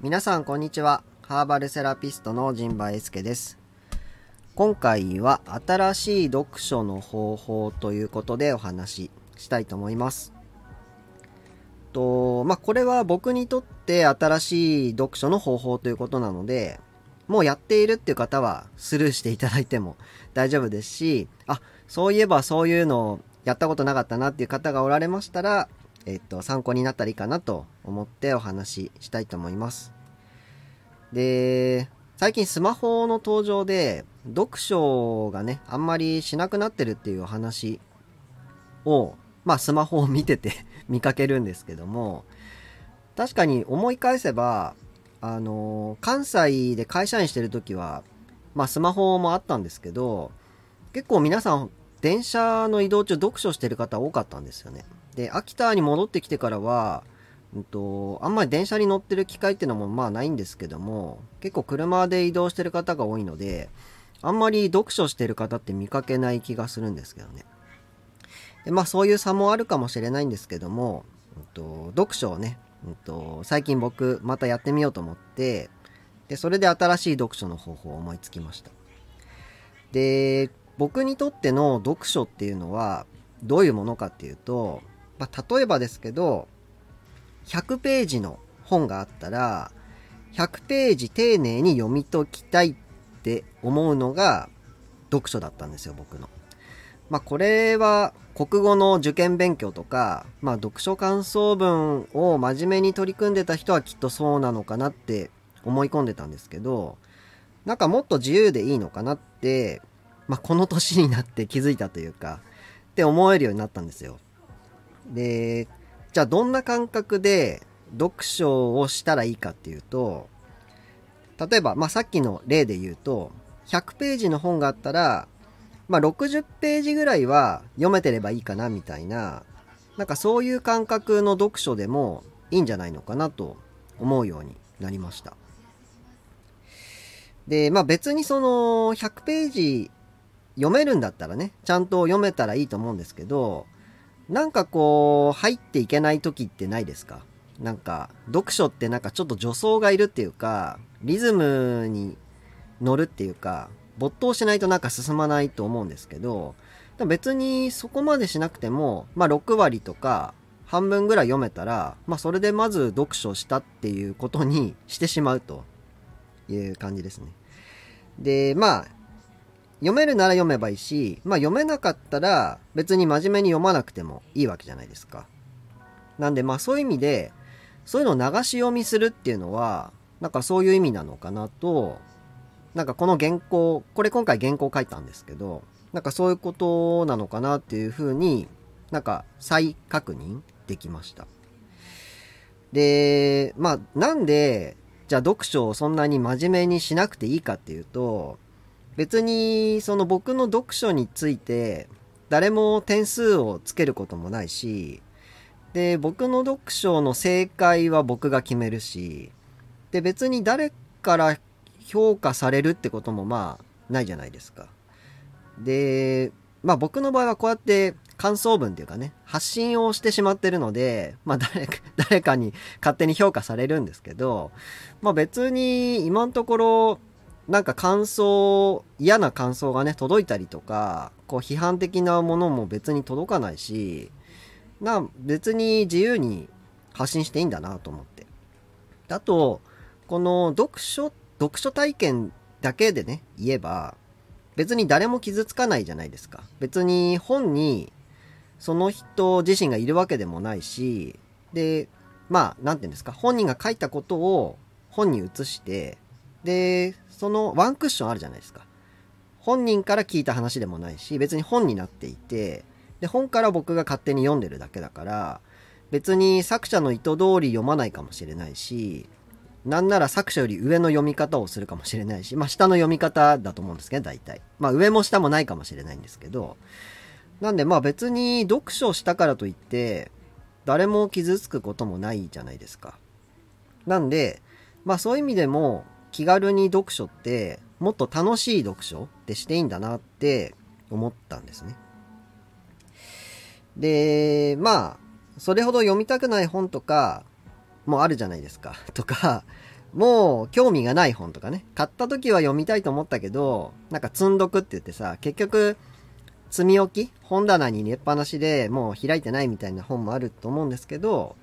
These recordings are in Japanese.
皆さんこんにちは。ハーバルセラピストの陣馬英介です。今回は新しい読書の方法ということでお話ししたいと思います。とまあこれは僕にとって新しい読書の方法ということなのでもうやっているっていう方はスルーしていただいても大丈夫ですしあそういえばそういうのをやったことなかったなっていう方がおられましたらえっと、参考になったらいいかなと思ってお話ししたいと思います。で、最近スマホの登場で、読書がね、あんまりしなくなってるっていうお話を、まあスマホを見てて 見かけるんですけども、確かに思い返せば、あの、関西で会社員してる時は、まあスマホもあったんですけど、結構皆さん電車の移動中読書してる方多かったんですよね。で、秋田に戻ってきてからは、うんと、あんまり電車に乗ってる機会っていうのもまあないんですけども、結構車で移動してる方が多いので、あんまり読書してる方って見かけない気がするんですけどね。でまあそういう差もあるかもしれないんですけども、うんと、読書をね、うんと、最近僕またやってみようと思って、で、それで新しい読書の方法を思いつきました。で、僕にとっての読書っていうのはどういうものかっていうと、まあ、例えばですけど、100ページの本があったら、100ページ丁寧に読み解きたいって思うのが読書だったんですよ、僕の。まあ、これは国語の受験勉強とか、まあ、読書感想文を真面目に取り組んでた人はきっとそうなのかなって思い込んでたんですけど、なんかもっと自由でいいのかなってまあ、この年になって気づいたというか、って思えるようになったんですよ。で、じゃあどんな感覚で読書をしたらいいかっていうと、例えば、まあ、さっきの例で言うと、100ページの本があったら、まあ、60ページぐらいは読めてればいいかなみたいな、なんかそういう感覚の読書でもいいんじゃないのかなと思うようになりました。で、まあ別にその100ページ読めるんだったらね、ちゃんと読めたらいいと思うんですけど、なんかこう、入っていけない時ってないですか？なんか、読書ってなんかちょっと助走がいるっていうか、リズムに乗るっていうか、没頭しないとなんか進まないと思うんですけど、別にそこまでしなくても、まあ6割とか半分ぐらい読めたら、まあそれでまず読書したっていうことにしてしまうという感じですね。で、まあ、読めるなら読めばいいし、まあ読めなかったら別に真面目に読まなくてもいいわけじゃないですか。なんでまあそういう意味で、そういうのを流し読みするっていうのは、なんかそういう意味なのかなと、なんかこの原稿、これ今回原稿書いたんですけど、なんかそういうことなのかなっていうふうになんか再確認できました。で、まあなんで、じゃあ読書をそんなに真面目にしなくていいかっていうと、別にその僕の読書について誰も点数をつけることもないし、で、僕の読書の正解は僕が決めるし、で、別に誰から評価されるってこともまあないじゃないですか。で、まあ僕の場合はこうやって感想文っていうかね、発信をしてしまってるので、まあ誰か、誰かに勝手に評価されるんですけど、まあ別に今のところなんか感想、嫌な感想がね、届いたりとか、こう批判的なものも別に届かないし、な、別に自由に発信していいんだなと思って。あと、この読書、読書体験だけでね、言えば、別に誰も傷つかないじゃないですか。別に本にその人自身がいるわけでもないし、で、まあ、なんていうんですか、本人が書いたことを本に移して、で、そのワンクッションあるじゃないですか。本人から聞いた話でもないし、別に本になっていて、で、本から僕が勝手に読んでるだけだから、別に作者の意図通り読まないかもしれないし、なんなら作者より上の読み方をするかもしれないし、まあ下の読み方だと思うんですけど、大体。まあ上も下もないかもしれないんですけど、なんでまあ別に読書したからといって、誰も傷つくこともないじゃないですか。なんで、まあそういう意味でも、気軽に読書ってもっと楽しい読書ってしていいんだなって思ったんですね。で、まあ、それほど読みたくない本とか、もあるじゃないですか。とか、もう興味がない本とかね。買った時は読みたいと思ったけど、なんか積んどくって言ってさ、結局、積み置き本棚に入れっぱなしでもう開いてないみたいな本もあると思うんですけど、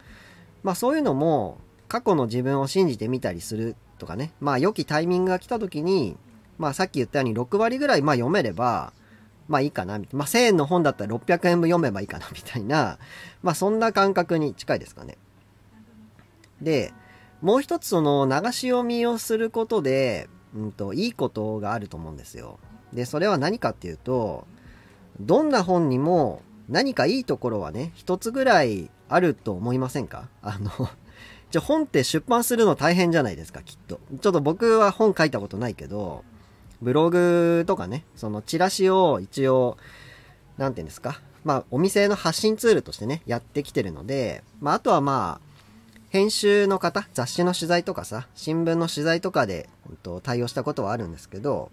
まあそういうのも過去の自分を信じてみたりするとかね。まあ良きタイミングが来た時に、まあさっき言ったように6割ぐらいまあ読めれば、まあいいかな。まあ1000円の本だったら600円分読めばいいかなみたいな、まあそんな感覚に近いですかね。で、もう一つその流し読みをすることで、うんと、いいことがあると思うんですよ。で、それは何かっていうと、どんな本にも何かいいところはね、一つぐらいあると思いませんか？あのじゃ本って出版するの大変じゃないですか、きっと。ちょっと僕は本書いたことないけど、ブログとかね、そのチラシを一応、なんていうんですか。まあ、お店の発信ツールとしてね、やってきてるので、まあ、あとはまあ、編集の方、雑誌の取材とかさ、新聞の取材とかで、と、対応したことはあるんですけど、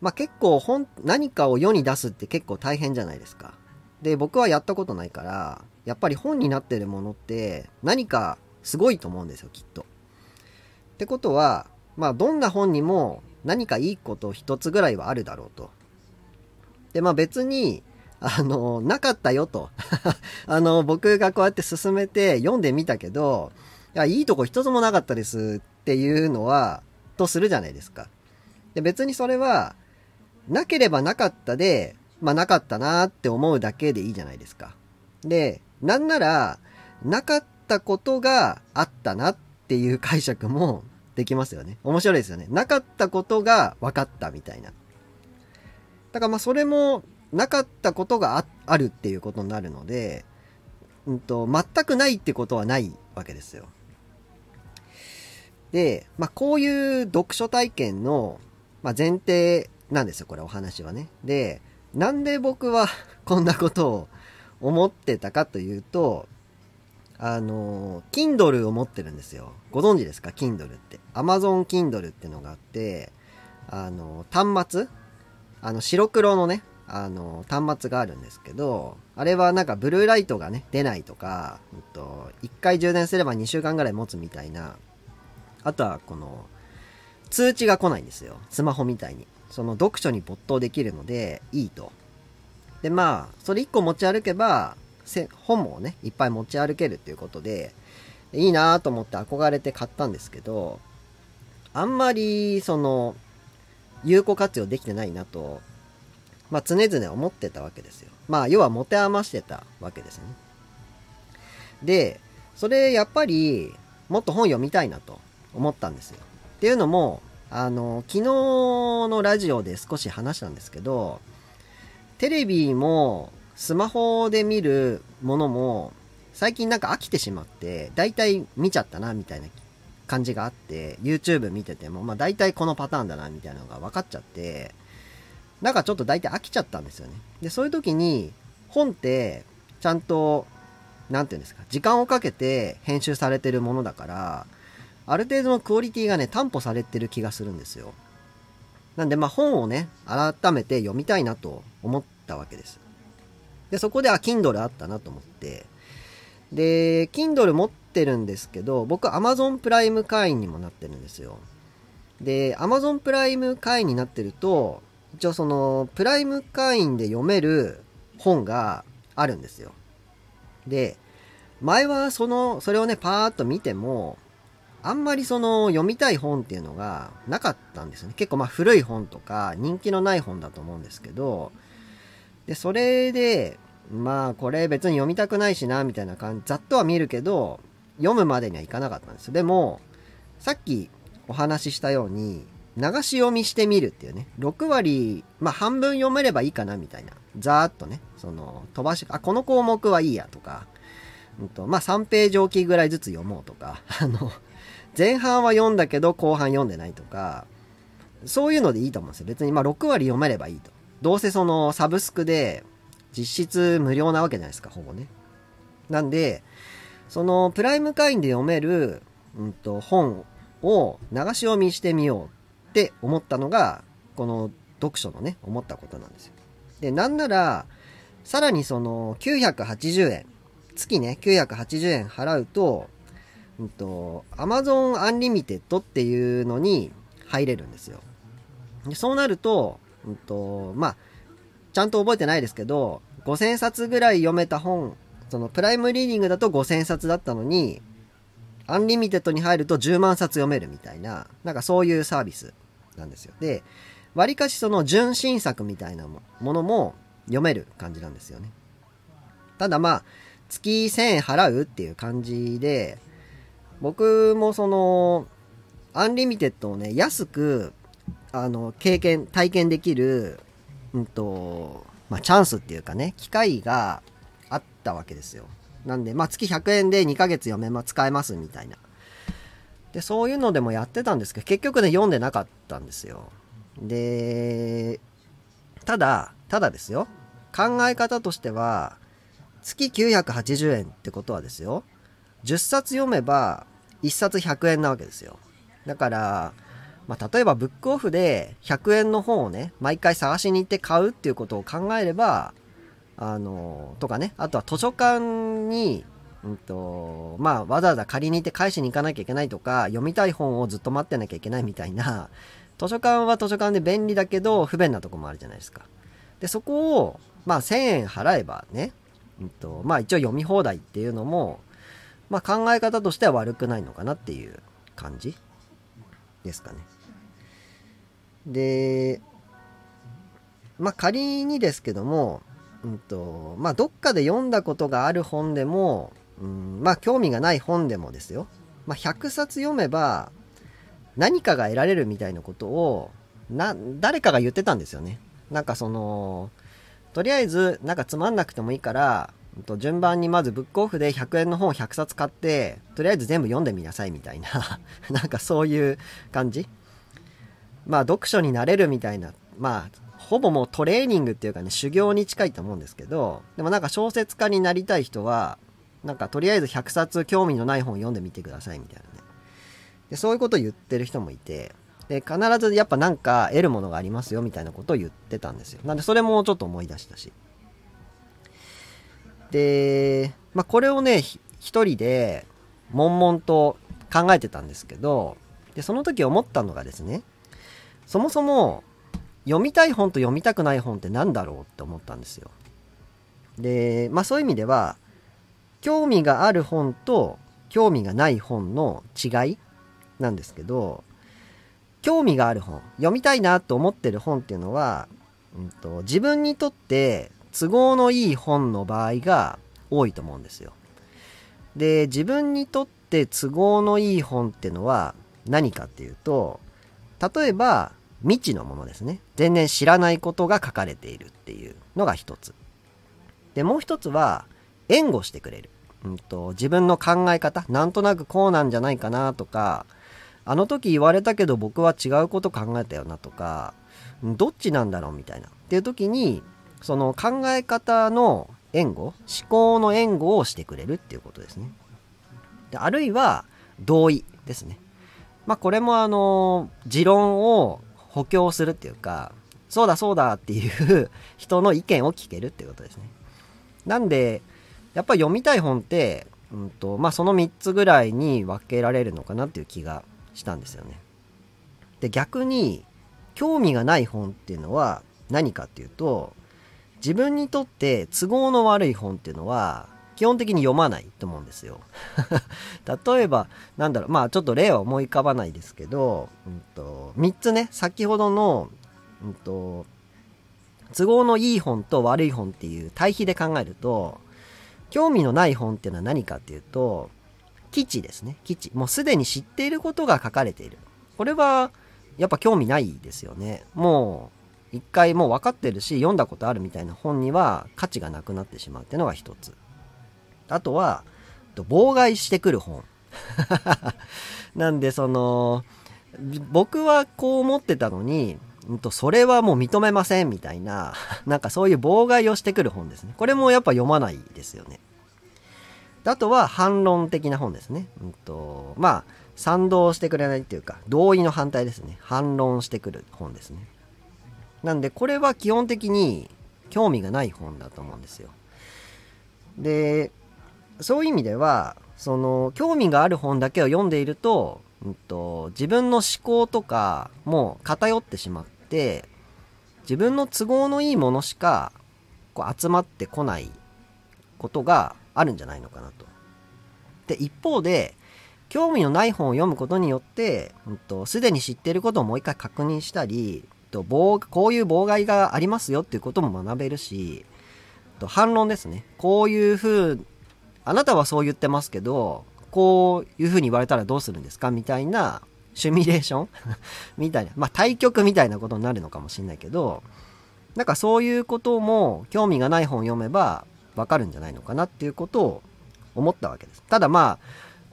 まあ、結構本、何かを世に出すって結構大変じゃないですか。で、僕はやったことないから、やっぱり本になってるものって何かすごいと思うんですよ、きっと。ってことは、まあ、どんな本にも何かいいこと一つぐらいはあるだろうと。で、まあ別に、あの、なかったよと。あの、僕がこうやって進めて読んでみたけど、いや、いいとこ一つもなかったですっていうのは、とするじゃないですか。で、別にそれは、なければなかったで、まあなかったなって思うだけでいいじゃないですか。で、なんなら、なかったことがあったなっていう解釈もできますよね。面白いですよね。なかったことが分かったみたいな。だからまあそれもなかったことがあるっていうことになるので、うんと、全くないってことはないわけですよ。で、まあ、こういう読書体験の、まあ、前提なんですよ、これお話はね。で、なんで僕は こんなことを思ってたかというと、あの、Kindle を持ってるんですよ。ご存知ですか ?Kindle って。Amazon Kindle ってのがあって、あの、端末？あの、白黒のね、あの、端末があるんですけど、あれはなんかブルーライトがね、出ないとか、えっと、1回充電すれば2週間ぐらい持つみたいな、あとはこの、通知が来ないんですよ。スマホみたいに。その読書に没頭できるので、いいと。で、まあ、それ1個持ち歩けば、本もね、いっぱい持ち歩けるっていうことで、いいなと思って憧れて買ったんですけど、あんまり、その、有効活用できてないなとまあ、常々思ってたわけですよ。まあ、要は持て余してたわけですね。で、それやっぱり、もっと本読みたいなと思ったんですよ。っていうのも、あの、昨日のラジオで少し話したんですけど、テレビもスマホで見るものも最近なんか飽きてしまって、大体見ちゃったなみたいな感じがあって、YouTube 見てても、まあ大体このパターンだなみたいなのが分かっちゃって、なんかちょっと大体飽きちゃったんですよね。で、そういう時に、本って、ちゃんと、なんていうんですか、時間をかけて編集されてるものだから、ある程度のクオリティがね、担保されてる気がするんですよ。なんで、まあ本をね、改めて読みたいなと思ったわけです。で、そこで、あ、Kindle あったなと思って、で、Kindle 持ってるんですけど、僕 Amazon プライム会員にもなってるんですよ。で、Amazon プライム会員になってると、一応その、プライム会員で読める本があるんですよ。で、前はその、それをね、パーッと見ても、あんまりその、読みたい本っていうのがなかったんですよね。結構まあ古い本とか、人気のない本だと思うんですけど、で、それで、まあこれ別に読みたくないしな、みたいな感じ、ざっとは見るけど、読むまでにはいかなかったんですでも、さっきお話ししたように、流し読みしてみるっていうね、6割、まあ半分読めればいいかなみたいな。ざーっとね、その、飛ばし、あ、この項目はいいやとか、うんと、まあ3ページおきぐらいずつ読もうとか、あの、前半は読んだけど後半読んでないとか、そういうのでいいと思うんですよ。別にまあ6割読めればいいと。どうせそのサブスクで実質無料なわけじゃないですか、ほぼね。なんで、そのプライム会員で読める、うんと、本を流し読みしてみようって思ったのが、この読書のね、思ったことなんですよ。で、なんなら、さらにその980円、月ね、980円払うと、うんと、Amazon Unlimited っていうのに入れるんですよ。でそうなると、うんと、まあ、ちゃんと覚えてないですけど、5000冊ぐらい読めた本、そのプライムリーディングだと5000冊だったのに、アンリミテッドに入ると10万冊読めるみたいな、なんかそういうサービスなんですよ。で、わりかしその準新作みたいなものも読める感じなんですよね。ただまあ、月1000円払うっていう感じで、僕もその、アンリミテッドをね、安く、あの、経験、体験できる、うんと、まあ、チャンスっていうかね、機会があったわけですよ。なんで、まあ、月100円で2ヶ月読めま、使えますみたいな。で、そういうのでもやってたんですけど、結局ね、読んでなかったんですよ。で、ただ、ただですよ。考え方としては、月980円ってことはですよ。10冊読めば、1冊100円なわけですよ。だから、まあ、例えばブックオフで100円の本をね、毎回探しに行って買うっていうことを考えれば、あの、とかね、あとは図書館に、うんと、まあ、わざわざ借りに行って返しに行かなきゃいけないとか、読みたい本をずっと待ってなきゃいけないみたいな、図書館は図書館で便利だけど、不便なとこもあるじゃないですか。で、そこを、まあ、1000円払えばね、うんと、まあ、一応読み放題っていうのも、まあ、考え方としては悪くないのかなっていう感じですかね。で、まあ、仮にですけども、うんと、まあ、どっかで読んだことがある本でも、うん、まあ、興味がない本でもですよ。まあ、100冊読めば、何かが得られるみたいなことを、な、誰かが言ってたんですよね。なんかその、とりあえず、なんかつまんなくてもいいから、順番にまずブックオフで100円の本を100冊買って、とりあえず全部読んでみなさいみたいな なんかそういう感じまあ読書になれるみたいな、まあほぼもうトレーニングっていうかね、修行に近いと思うんですけど、でもなんか小説家になりたい人は、なんかとりあえず100冊興味のない本読んでみてくださいみたいなね。でそういうことを言ってる人もいて、で、必ずやっぱなんか得るものがありますよみたいなことを言ってたんですよ。なんでそれもちょっと思い出したし。で、まあこれをね、一人で悶々と考えてたんですけど、で、その時思ったのがですね、そもそも読みたい本と読みたくない本って何だろうって思ったんですよ。で、まあそういう意味では、興味がある本と興味がない本の違いなんですけど、興味がある本、読みたいなと思ってる本っていうのは、うんと、自分にとって都合のいい本の場合が多いと思うんですよ。で、自分にとって都合のいい本ってのは何かっていうと、例えば未知のものですね。全然知らないことが書かれているっていうのが一つ。で、もう一つは、援護してくれる。うんと、自分の考え方、なんとなくこうなんじゃないかなとか、あの時言われたけど僕は違うこと考えたよなとか、どっちなんだろうみたいな。っていう時に、その考え方の援護、思考の援護をしてくれるっていうことですね。であるいは、同意ですね。まあこれもあの、持論を補強するっていうか、そうだそうだっていう人の意見を聞けるっていうことですね。なんで、やっぱり読みたい本って、うんと、まあ、その3つぐらいに分けられるのかなっていう気がしたんですよね。で、逆に、興味がない本っていうのは何かっていうと、自分にとって都合の悪い本っていうのは、基本的に読まないと思うんですよ。例えば、なんだろう、まあちょっと例は思い浮かばないですけど、うんと、3つね、先ほどの、うんと、都合のいい本と悪い本っていう対比で考えると、興味のない本っていうのは何かっていうと、基地ですね。基地。もうすでに知っていることが書かれている。これは、やっぱ興味ないですよね。もう、一回もう分かってるし、読んだことあるみたいな本には価値がなくなってしまうっていうのが一つ。あとは、妨害してくる本。なんで、その、僕はこう思ってたのに、んと、それはもう認めませんみたいな、なんかそういう妨害をしてくる本ですね。これもやっぱ読まないですよね。あとは反論的な本ですね。うんと、まあ、賛同してくれないっていうか、同意の反対ですね。反論してくる本ですね。なんで、これは基本的に興味がない本だと思うんですよ。で、そういう意味では、その、興味がある本だけを読んでいると、うんと、自分の思考とかも偏ってしまって、自分の都合のいいものしかこう集まってこないことがあるんじゃないのかなと。で、一方で、興味のない本を読むことによって、うんと、すでに知っていることをもう一回確認したり、とこういう妨害がありますよっていうことも学べるし、と反論ですね。こういうふう、あなたはそう言ってますけど、こういうふうに言われたらどうするんですか？みたいなシミュレーション？みたいな。まあ対局みたいなことになるのかもしれないけど、なんかそういうことも興味がない本を読めばわかるんじゃないのかなっていうことを思ったわけです。ただまあ、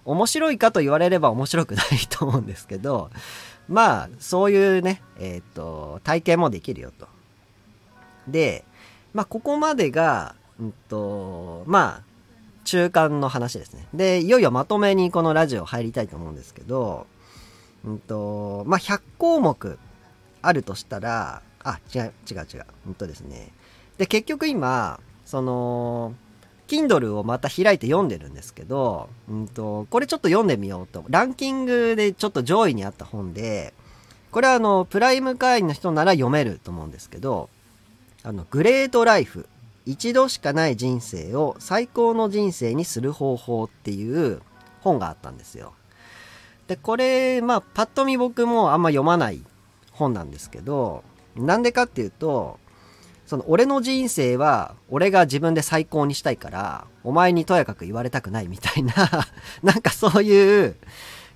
面白いかと言われれば面白くないと思うんですけど、まあ、そういうね、えっ、ー、と、体験もできるよと。で、まあ、ここまでが、うんと、まあ、中間の話ですね。で、いよいよまとめにこのラジオ入りたいと思うんですけど、うんと、まあ、100項目あるとしたら、あ、違う、違う違う。うんとですね。で、結局今、その、Kindle をまた開いて読んでるんですけど、うんと、これちょっと読んでみようと。ランキングでちょっと上位にあった本で、これはあの、プライム会員の人なら読めると思うんですけど、あの、グレートライフ。一度しかない人生を最高の人生にする方法っていう本があったんですよ。で、これ、まあ、パッと見僕もあんま読まない本なんですけど、なんでかっていうと、その俺の人生は俺が自分で最高にしたいからお前にとやかく言われたくないみたいな なんかそういう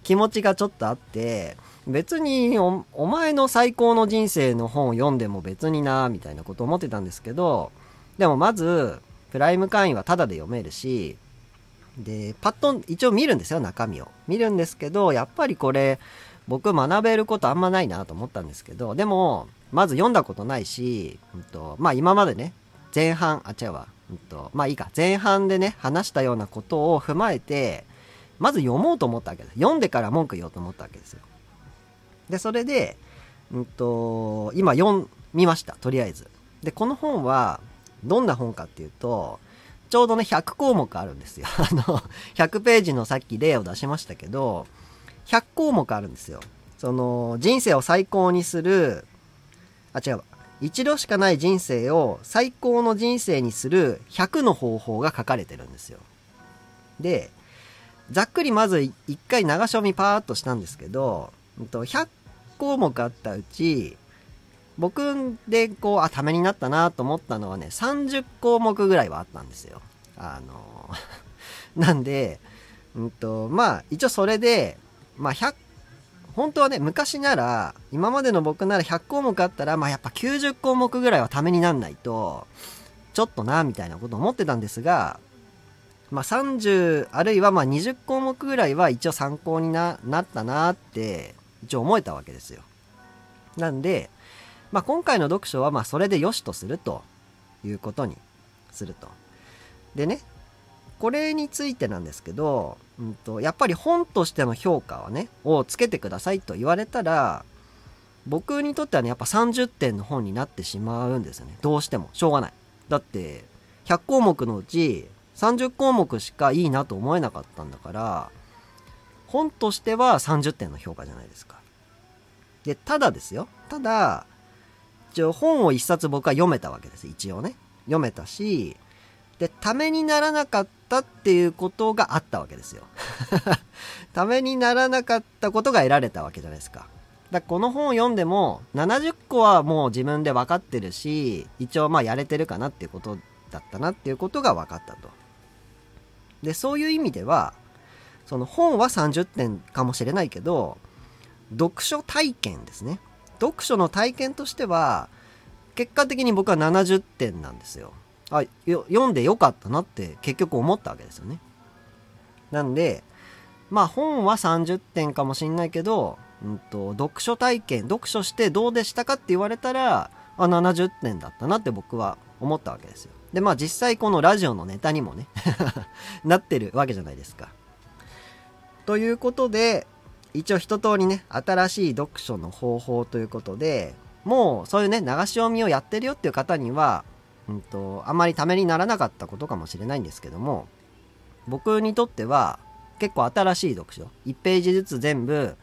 気持ちがちょっとあって別にお前の最高の人生の本を読んでも別になみたいなこと思ってたんですけどでもまずプライム会員はタダで読めるしでパッと一応見るんですよ中身を。見るんですけどやっぱりこれ僕学べることあんまないなと思ったんですけどでもまず読んだことないし、うんと、まあ今までね、前半、あ、違うわ、うんと、まあいいか、前半でね、話したようなことを踏まえて、まず読もうと思ったわけです。読んでから文句言おうと思ったわけですよ。で、それで、うんと、今読みました、とりあえず。で、この本は、どんな本かっていうと、ちょうどね、100項目あるんですよ。あの、100ページのさっき例を出しましたけど、100項目あるんですよ。その、人生を最高にするあ、違う。一度しかない人生を最高の人生にする100の方法が書かれてるんですよ。で、ざっくりまず一回流し読みパーっとしたんですけど、100項目あったうち、僕でこう、あ、ためになったなと思ったのはね、30項目ぐらいはあったんですよ。あの、なんで、うんと、まあ、一応それで、まあ、100本当はね、昔なら、今までの僕なら100項目あったら、まあやっぱ90項目ぐらいはためになんないと、ちょっとな、みたいなこと思ってたんですが、まあ30、あるいはまあ20項目ぐらいは一応参考にななったなって、一応思えたわけですよ。なんで、まあ今回の読書はまあそれで良しとするということにすると。でね、これについてなんですけど、うんと、やっぱり本としての評価はね、をつけてくださいと言われたら、僕にとってはね、やっぱ30点の本になってしまうんですよね。どうしても。しょうがない。だって、100項目のうち30項目しかいいなと思えなかったんだから、本としては30点の評価じゃないですか。で、ただですよ。ただ、一応本を一冊僕は読めたわけです。一応ね。読めたし、で、ためにならなかったっていうことがあったわけですよ。ためにならなかったことが得られたわけじゃないですか。だこの本を読んでも70個はもう自分で分かってるし、一応まあやれてるかなっていうことだったなっていうことが分かったと。で、そういう意味では、その本は30点かもしれないけど、読書体験ですね。読書の体験としては、結果的に僕は70点なんですよ。あよ読んでよかったなって結局思ったわけですよね。なんでまあ本は30点かもしんないけど、うんと、読書体験読書してどうでしたかって言われたらあ70点だったなって僕は思ったわけですよ。でまあ実際このラジオのネタにもね なってるわけじゃないですか。ということで一応一通りね新しい読書の方法ということでもうそういうね流し読みをやってるよっていう方にはうんと、あんまりためにならなかったことかもしれないんですけども、僕にとっては結構新しい読書。1ページずつ全部、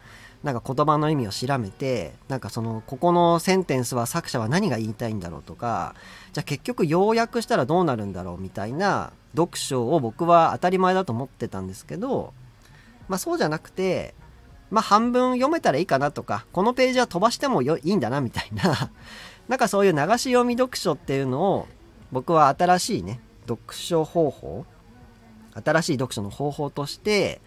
なんか言葉の意味を調べて、なんかその、ここのセンテンスは作者は何が言いたいんだろうとか、じゃあ結局要約したらどうなるんだろうみたいな読書を僕は当たり前だと思ってたんですけど、まあそうじゃなくて、まあ半分読めたらいいかなとか、このページは飛ばしてもいいんだなみたいな、なんかそういう流し読み読書っていうのを僕は新しいね、読書方法、新しい読書の方法として、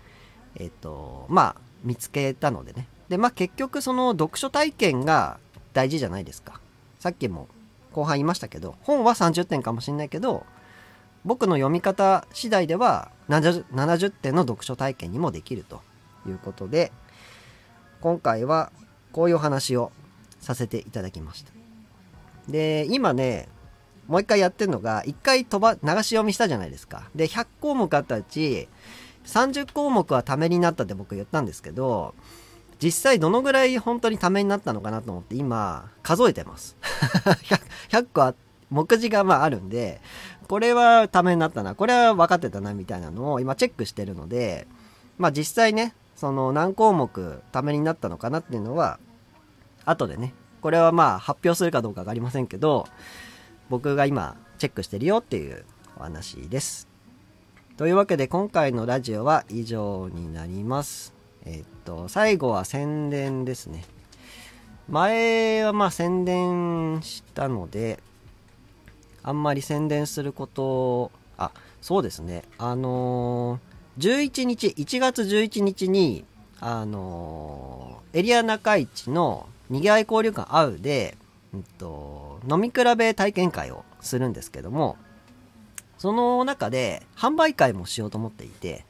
えっ、と、まあ見つけたのでね。で、まあ結局その読書体験が大事じゃないですか。さっきも後半言いましたけど、本は30点かもしんないけど、僕の読み方次第では 70, 70点の読書体験にもできるということで、今回はこういうお話をさせていただきました。で、今ね、もう一回やってるのが、一回飛ば、流し読みしたじゃないですか。で、100項目あったうち、30項目はためになったって僕言ったんですけど、実際どのぐらい本当にためになったのかなと思って今数えてます 100, 100, 個あ目次がまああるんでこれはためになったなこれは分かってたなみたいなのを今チェックしてるのでまあ実際ねその何項目ためになったのかなっていうのは後でねこれはまあ発表するかどうか分かりませんけど僕が今チェックしてるよっていうお話ですというわけで今回のラジオは以上になりますえっと、最後は宣伝ですね。前はまあ宣伝したので、あんまり宣伝することあ、そうですね。あのー、11日、1月11日に、あのー、エリア中市のにぎわい交流館会うで、うんと、飲み比べ体験会をするんですけども、その中で販売会もしようと思っていて、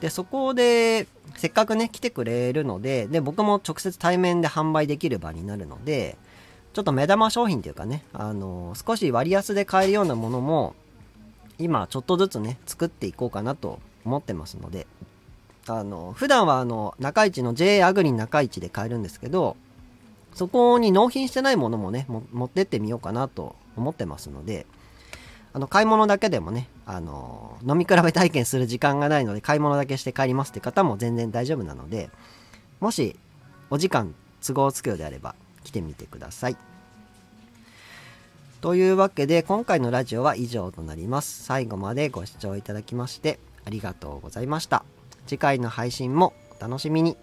で、そこで、せっかくね、来てくれるので、で、僕も直接対面で販売できる場になるので、ちょっと目玉商品というかね、あの、少し割安で買えるようなものも、今ちょっとずつね、作っていこうかなと思ってますので、あの、普段はあの、中市の J アグリン中市で買えるんですけど、そこに納品してないものもね、も持ってってみようかなと思ってますので、あの、買い物だけでもね、あの、飲み比べ体験する時間がないので、買い物だけして帰りますって方も全然大丈夫なので、もし、お時間都合つくようであれば、来てみてください。というわけで、今回のラジオは以上となります。最後までご視聴いただきまして、ありがとうございました。次回の配信もお楽しみに。